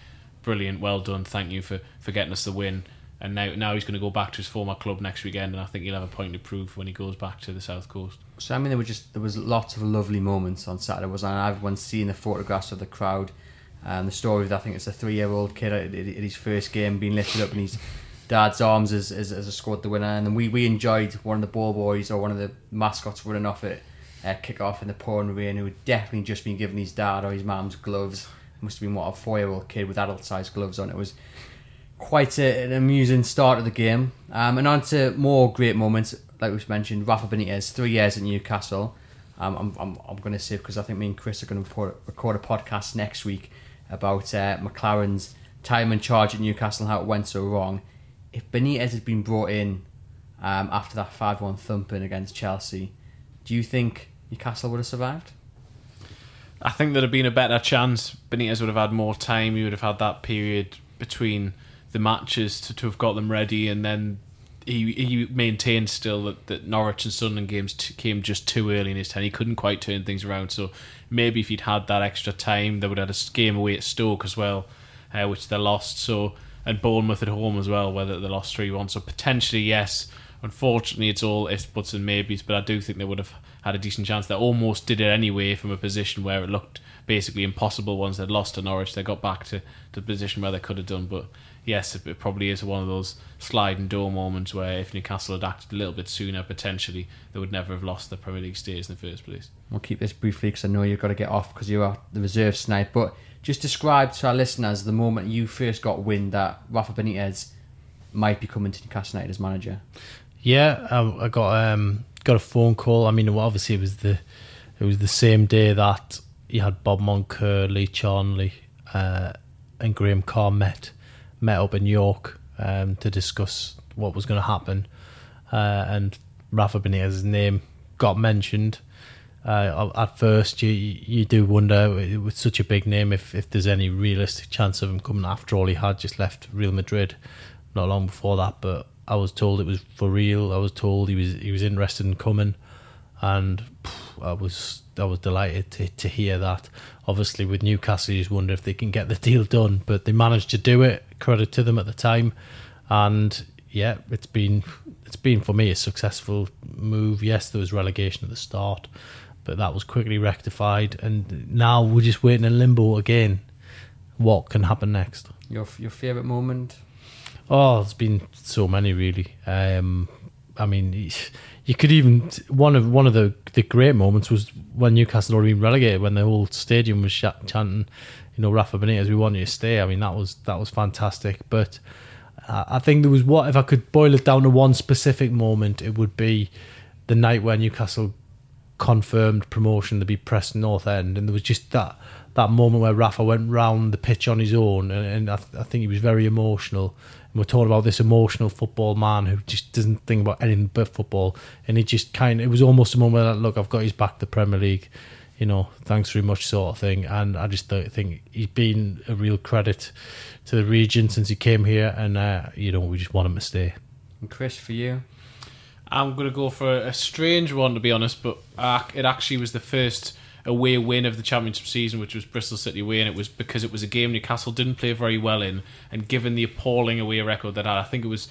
brilliant, well done, thank you for for getting us the win and now now he's going to go back to his former club next weekend, and I think he'll have a point to prove when he goes back to the south coast. So I mean, there were just there was lots of lovely moments on Saturday. Was and everyone seeing the photographs of the crowd, and the story of I think it's a three-year-old kid at, his first game being lifted up in his dad's arms as as, as a scored the winner, and then we we enjoyed one of the ball boys or one of the mascots running off it. Uh, kick off in the pouring rain, who had definitely just been given his dad or his mum's gloves. Must have been what a four-year-old kid with adult-sized gloves on. It was quite a, an amusing start of the game. Um, and on to more great moments, like we've mentioned, Rafa Benitez, three years at Newcastle. Um, I'm, I'm, I'm going to say because I think me and Chris are going to record a podcast next week about uh, McClaren's time in charge at Newcastle and how it went so wrong. If Benitez had been brought in um, after that 5 1 thumping against Chelsea, do you think Newcastle would have survived? I think there'd have been a better chance. Benitez would have had more time. He would have had that period between the matches to, to have got them ready, and then he he maintained still that, that Norwich and Sunderland games t- came just too early in his time. He couldn't quite turn things around. So maybe if he'd had that extra time, they would have had a game away at Stoke as well, uh, which they lost. So and Bournemouth at home as well, where they lost three one. So potentially yes. Unfortunately, it's all ifs, buts, and maybes. But I do think they would have had a decent chance. They almost did it anyway from a position where it looked basically impossible. Once they'd lost to Norwich, they got back to, to the position where they could have done. But yes, it probably is one of those sliding door moments where if Newcastle had acted a little bit sooner, potentially they would never have lost the Premier League status in the first place. We'll keep this briefly because I know you've got to get off because you are the reserve snipe. But just describe to our listeners the moment you first got wind that Rafa Benitez might be coming to Newcastle United as manager. Yeah, I, I got um, got a phone call. I mean, obviously it was the it was the same day that you had Bob Moncur, Lee Charnley, uh, and Graham Carr met met up in York um, to discuss what was going to happen, uh, and Rafa Benitez's name got mentioned. Uh, at first, you you do wonder with such a big name if, if there's any realistic chance of him coming. After all, he had just left Real Madrid not long before that, but I was told it was for real. I was told he was he was interested in coming, and phew, I was I was delighted to, to hear that. Obviously, with Newcastle, you just wonder if they can get the deal done, but they managed to do it. Credit to them at the time, and yeah, it's been it's been for me a successful move. Yes, there was relegation at the start, but that was quickly rectified, and now we're just waiting in limbo again. What can happen next? Your your favorite moment? Oh, there's been so many really. Um, I mean, you could even one of one of the the great moments was when Newcastle already been relegated when the whole stadium was chanting, you know, Rafa Benitez, we want you to stay. I mean, that was that was fantastic. But I think there was what if I could boil it down to one specific moment, it would be the night when Newcastle confirmed promotion to be Preston North End, and there was just that that moment where Rafa went round the pitch on his own, and, and I, th- I think he was very emotional and we're talking about this emotional football man who just doesn't think about anything but football. And he just kind of, it was almost a moment that, look, I've got his back, the Premier League, you know, thanks very much, sort of thing. And I just think he's been a real credit to the region since he came here. And, uh, you know, we just want him to stay. And Chris, for you? I'm going to go for a strange one, to be honest, but uh, it actually was the first away win of the championship season, which was Bristol City away, and it was because it was a game Newcastle didn't play very well in, and given the appalling away record that had, I think it was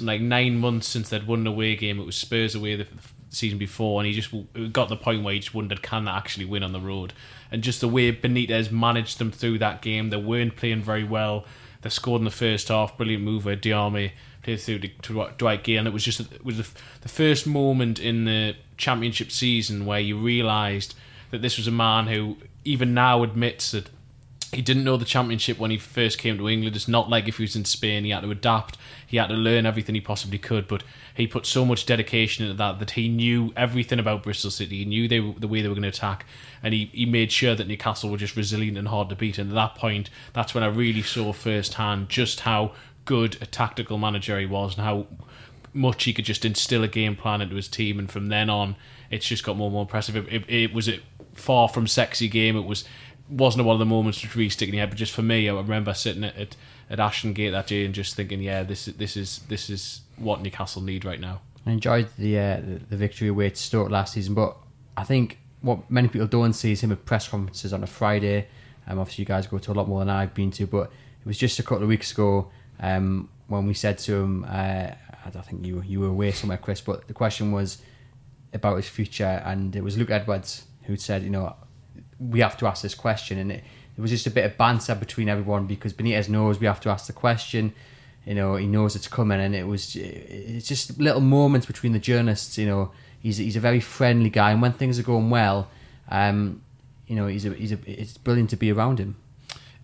like nine months since they'd won an away game. It was Spurs away the season before, and he just got the point where he just wondered, can they actually win on the road? And just the way Benitez managed them through that game, they weren't playing very well. They scored in the first half, brilliant move by Diame played through to Dwight Gayle, and it was just it was the first moment in the championship season where you realised that this was a man who even now admits that he didn't know the championship when he first came to England. It's not like if he was in Spain, he had to adapt, he had to learn everything he possibly could. But he put so much dedication into that that he knew everything about Bristol City. He knew they, the way they were going to attack, and he, he made sure that Newcastle were just resilient and hard to beat. And at that point, that's when I really saw firsthand just how good a tactical manager he was and how much he could just instill a game plan into his team. And from then on, it's just got more and more impressive. It, it, it was far from sexy game. It was wasn't one of the moments which really stick in your head. But just for me, I remember sitting at, at, at Ashton Gate that day and just thinking, yeah, this is this is this is what Newcastle need right now. I enjoyed the uh, the victory away to Stoke last season, but I think what many people don't see is him at press conferences on a Friday. Um, obviously, you guys go to a lot more than I've been to, but it was just a couple of weeks ago um, when we said to him, uh, I don't think you you were away somewhere, Chris, but the question was about his future, and it was Luke Edwards who said, you know, we have to ask this question, and it, it was just a bit of banter between everyone because Benitez knows we have to ask the question. You know, he knows it's coming, and it was it's just little moments between the journalists. You know, he's he's a very friendly guy, and when things are going well, um, you know, he's a, he's a, it's brilliant to be around him.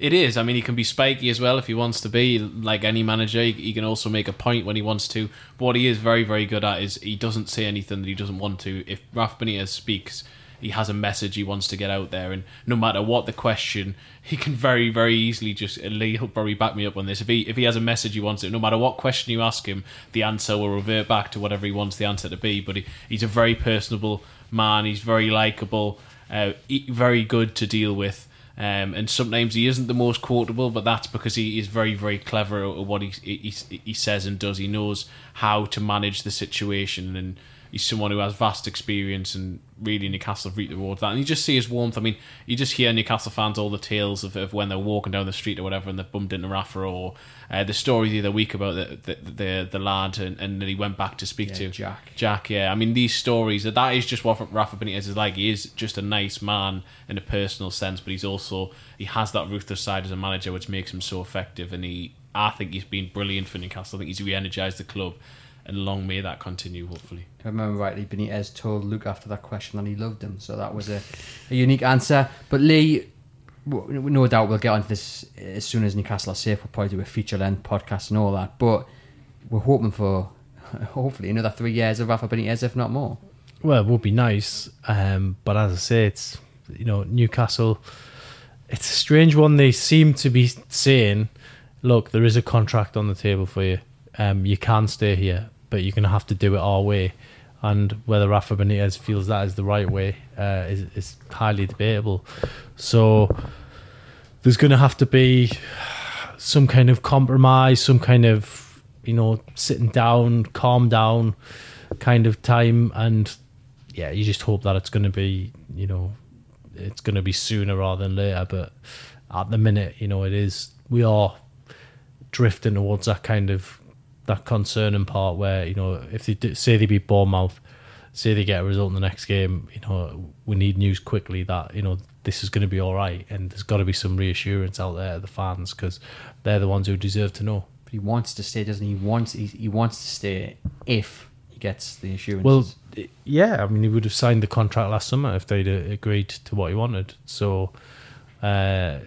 It is. I mean, he can be spiky as well if he wants to be. Like any manager, he, can also make a point when he wants to. But what he is very, very good at is he doesn't say anything that he doesn't want to. If Raf Benitez speaks, he has a message he wants to get out there, and no matter what the question, he can very, very easily just. Lee will probably back me up on this. If he if he has a message he wants it, no matter what question you ask him, the answer will revert back to whatever he wants the answer to be. But he, he's a very personable man. He's very likable. Uh, very good to deal with. Um, and sometimes he isn't the most quotable, but that's because he is very, very clever at what he, he he says and does. He knows how to manage the situation, and he's someone who has vast experience and really Newcastle have reaped the rewards that. And you just see his warmth. I mean, you just hear Newcastle fans all the tales of, of when they're walking down the street or whatever and they've bumped into Rafa or uh, the story the other week about the the, the, the lad and, and that he went back to speak Yeah, to Jack. Jack, yeah. I mean, these stories, that, that is just what Rafa Benitez is like. He is just a nice man in a personal sense, but he's also, he has that ruthless side as a manager, which makes him so effective. And he, I think he's been brilliant for Newcastle. I think he's re energized the club. And long may that continue, hopefully. If I remember rightly, Benitez told Luke after that question that he loved him, so that was a, a unique answer. But Lee, no doubt we'll get onto this as soon as Newcastle are safe. We'll probably do a feature length podcast and all that. But we're hoping for hopefully another three years of Rafa Benitez, if not more. Well, it would be nice, um, but as I say, it's you know Newcastle. It's a strange one. They seem to be saying, "Look, there is a contract on the table for you. Um, you can stay here, but you're going to have to do it our way." And whether Rafa Benitez feels that is the right way uh, is, is highly debatable. So there's going to have to be some kind of compromise, some kind of you know sitting down, calm down kind of time, and yeah, you just hope that it's going to be you know it's going to be sooner rather than later. But at the minute, you know, it is we are drifting towards that kind of that concerning part where you know if they do, say they beat Bournemouth, say they get a result in the next game, you know, we need news quickly that you know this is going to be all right, and there's got to be some reassurance out there to the fans because they're the ones who deserve to know. But he wants to stay, doesn't he? He wants he, he wants to stay if he gets the assurance. Well, yeah, I mean, he would have signed the contract last summer if they'd uh, agreed to what he wanted. So, uh,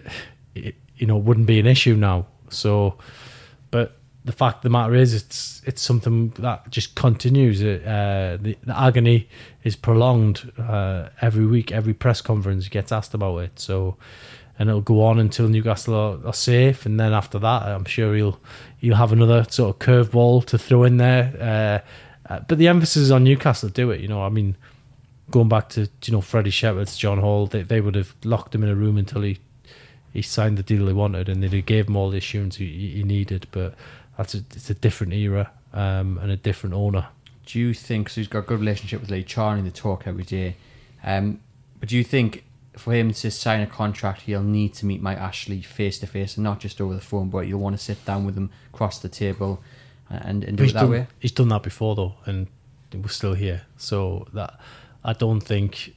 it, you know, it wouldn't be an issue now. So, but the fact of the matter is, it's it's something that just continues. Uh, the, the agony is prolonged uh, every week. Every press conference gets asked about it. So, and it'll go on until Newcastle are, are safe, and then after that, I'm sure he'll he'll have another sort of curveball to throw in there. Uh, uh, but the emphasis is on Newcastle to do it. You know, I mean, going back to you know Freddie Shepherd's, John Hall, they they would have locked him in a room until he he signed the deal he wanted, and they gave him all the assurance he, he needed. But that's a, it's a different era um, and a different owner. do you think? So he's got a good relationship with Lee Charnley. the talk every day. Um, but do you think for him to sign a contract, he'll need to meet Mike Ashley face to face and not just over the phone, but you'll want to sit down with him across the table and, and do he's it that done, way? He's done that before though, and we're still here. So that I don't think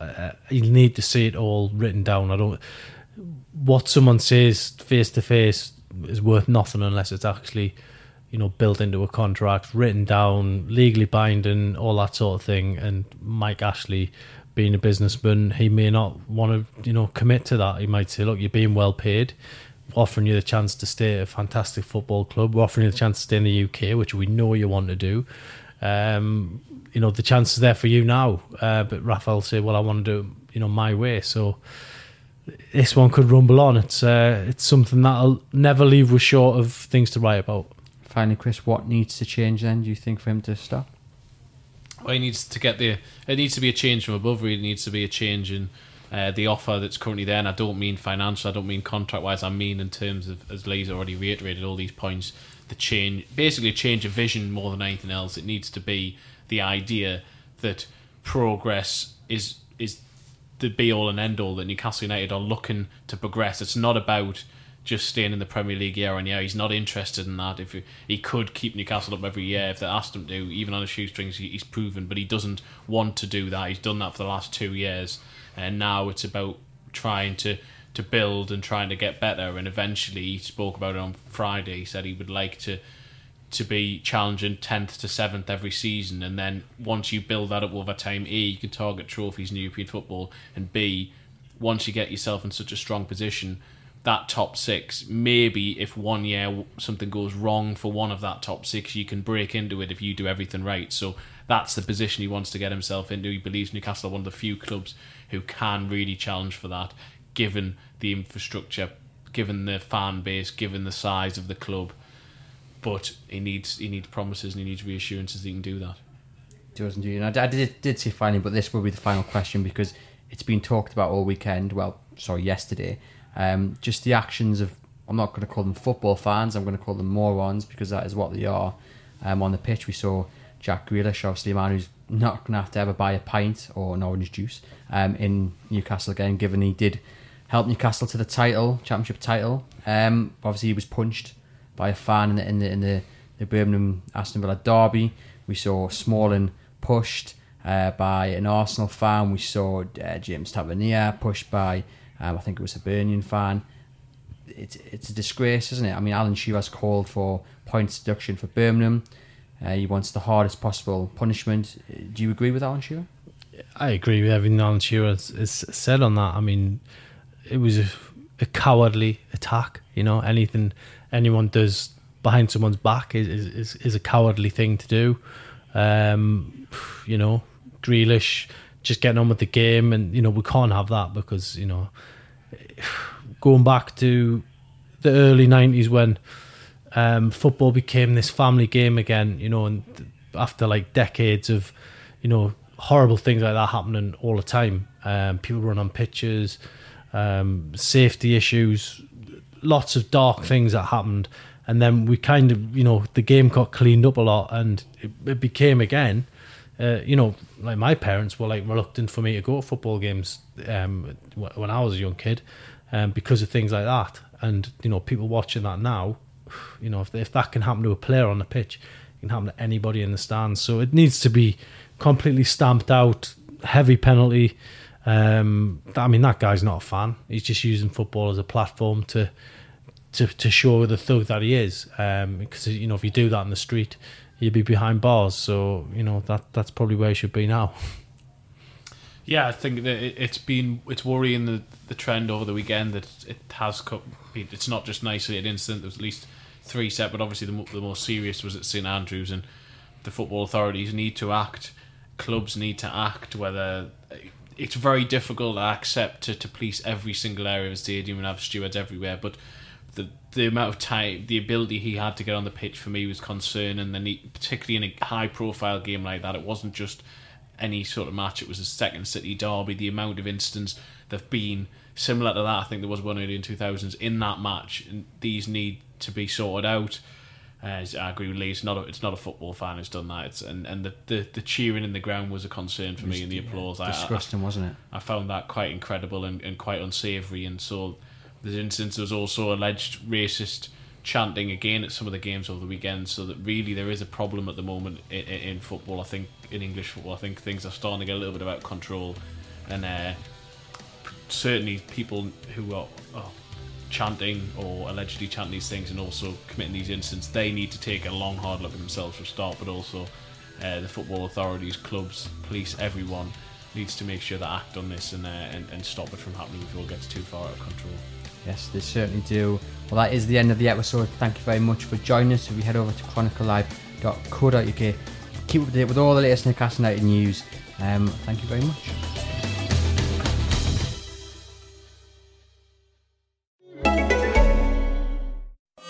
uh, you need to see it all written down. I don't. What someone says face to face is worth nothing unless it's actually, you know, built into a contract, written down, legally binding, all that sort of thing. And Mike Ashley, being a businessman, he may not want to, you know, commit to that. He might say, "Look, you're being well paid." offering you the chance to stay at a fantastic football club, we're offering you the chance to stay in the UK, which we know you want to do. Um, you know, the chance is there for you now. Uh, but Raphael say, well, I want to do it, you know, my way. So this one could rumble on. It's uh, it's something that'll never leave us short of things to write about. Finally, Chris, what needs to change then? Do you think for him to stop? Well, he needs to get the. It needs to be a change from above. Really, it needs to be a change in uh, the offer that's currently there. And I don't mean financial. I don't mean contract wise. I mean in terms of, as Lee's already reiterated, all these points. The change, basically, a change of vision more than anything else. It needs to be the idea that progress is is the be all and end all. That Newcastle United are looking to progress. It's not about just staying in the Premier League year on year. He's not interested in that. If he, could keep Newcastle up every year, if they asked him to, even on the shoestrings, he, he's proven. But he doesn't want to do that. He's done that for the last two years, and now it's about trying to to build and trying to get better. And eventually, he spoke about it on Friday. He said he would like to to be challenging 10th to 7th every season and then once you build that up over time A you can target trophies in European football and B once you get yourself in such a strong position that top six. Maybe if one year something goes wrong for one of that top six, you can break into it if you do everything right. So that's the position he wants to get himself into. He believes Newcastle are one of the few clubs who can really challenge for that, given the infrastructure, given the fan base, given the size of the club. But he needs he needs promises and he needs reassurances that he can do that. Doesn't do. I did did say finally, but this will be the final question because it's been talked about all weekend. Well, sorry, yesterday um, just the actions of, I'm not going to call them football fans, I'm going to call them morons because that is what they are. Um, on the pitch, we saw Jack Grealish, obviously a man who's not going to have to ever buy a pint or an orange juice um, in Newcastle again, given he did help Newcastle to the title, championship title. Um, obviously, he was punched by a fan in the in the, in the, the Birmingham Aston Villa derby. We saw Smalling pushed uh, by an Arsenal fan. We saw uh, James Tavernier pushed by um, I think it was a Hibernian fan. It's it's a disgrace, isn't it? I mean, Alan Shearer's called for points deduction for Birmingham. Uh, he wants the hardest possible punishment. Do you agree with Alan Shearer? I agree with everything Alan Shearer has, has said on that. I mean, it was a, a, cowardly attack. You know, anything anyone does behind someone's back is is, is a cowardly thing to do. Um, you know, Grealish just getting on with the game, and you know we can't have that because you know going back to the early '90s when um, football became this family game again, you know, and after like decades of you know horrible things like that happening all the time, um, people run on pitches, um, safety issues, lots of dark things that happened. And then we kind of, you know, the game got cleaned up a lot, and it, it became again uh, you know, like my parents were like reluctant for me to go to football games um, when I was a young kid um, because of things like that. And you know, people watching that now, you know, if, if that can happen to a player on the pitch, it can happen to anybody in the stands. So it needs to be completely stamped out. Heavy penalty. Um, I mean, that guy's not a fan. He's just using football as a platform to to to show the thug that he is. Um, because you know, if you do that in the street, you'd be behind bars. So you know that that's probably where he should be now. Yeah, I think that it's been it's worrying the the trend over the weekend that it has come. It's not just nicely an isolated incident. There was at least three set, but obviously the the more serious was at St Andrews, and the football authorities need to act. Clubs need to act. Whether it's very difficult to accept to, to police every single area of the stadium and have stewards everywhere, but the the amount of time, the ability he had to get on the pitch for me was concerning. And he, particularly in a high profile game like that, it wasn't just any sort of match. It was a second city derby. The amount of incidents there've been similar to that. I think there was one early in two thousands in that match, and these need to be sorted out. Uh, I agree with Lee. It's not a, it's not a football fan who's done that. It's, and and the, the, the cheering in the ground was a concern for me, and the applause. Yeah, disgusting, I, wasn't it? I found that quite incredible and, and quite unsavoury, and so there's instance there was also alleged racist chanting again at some of the games over the weekend. So that really there is a problem at the moment in, in football. I think in English football, I think things are starting to get a little bit out of control, and uh, certainly people who are oh, chanting or allegedly chanting these things and also committing these incidents, they need to take a long, hard look at themselves for start, but also uh, the football authorities, clubs, police, everyone needs to make sure they act on this and, uh, and, and stop it from happening before it gets too far out of control. Yes, they certainly do. Well, that is the end of the episode. Thank you very much for joining us. If you head over to chroniclelive.co.uk, keep up to date with all the latest Newcastle United news. Um, thank you very much.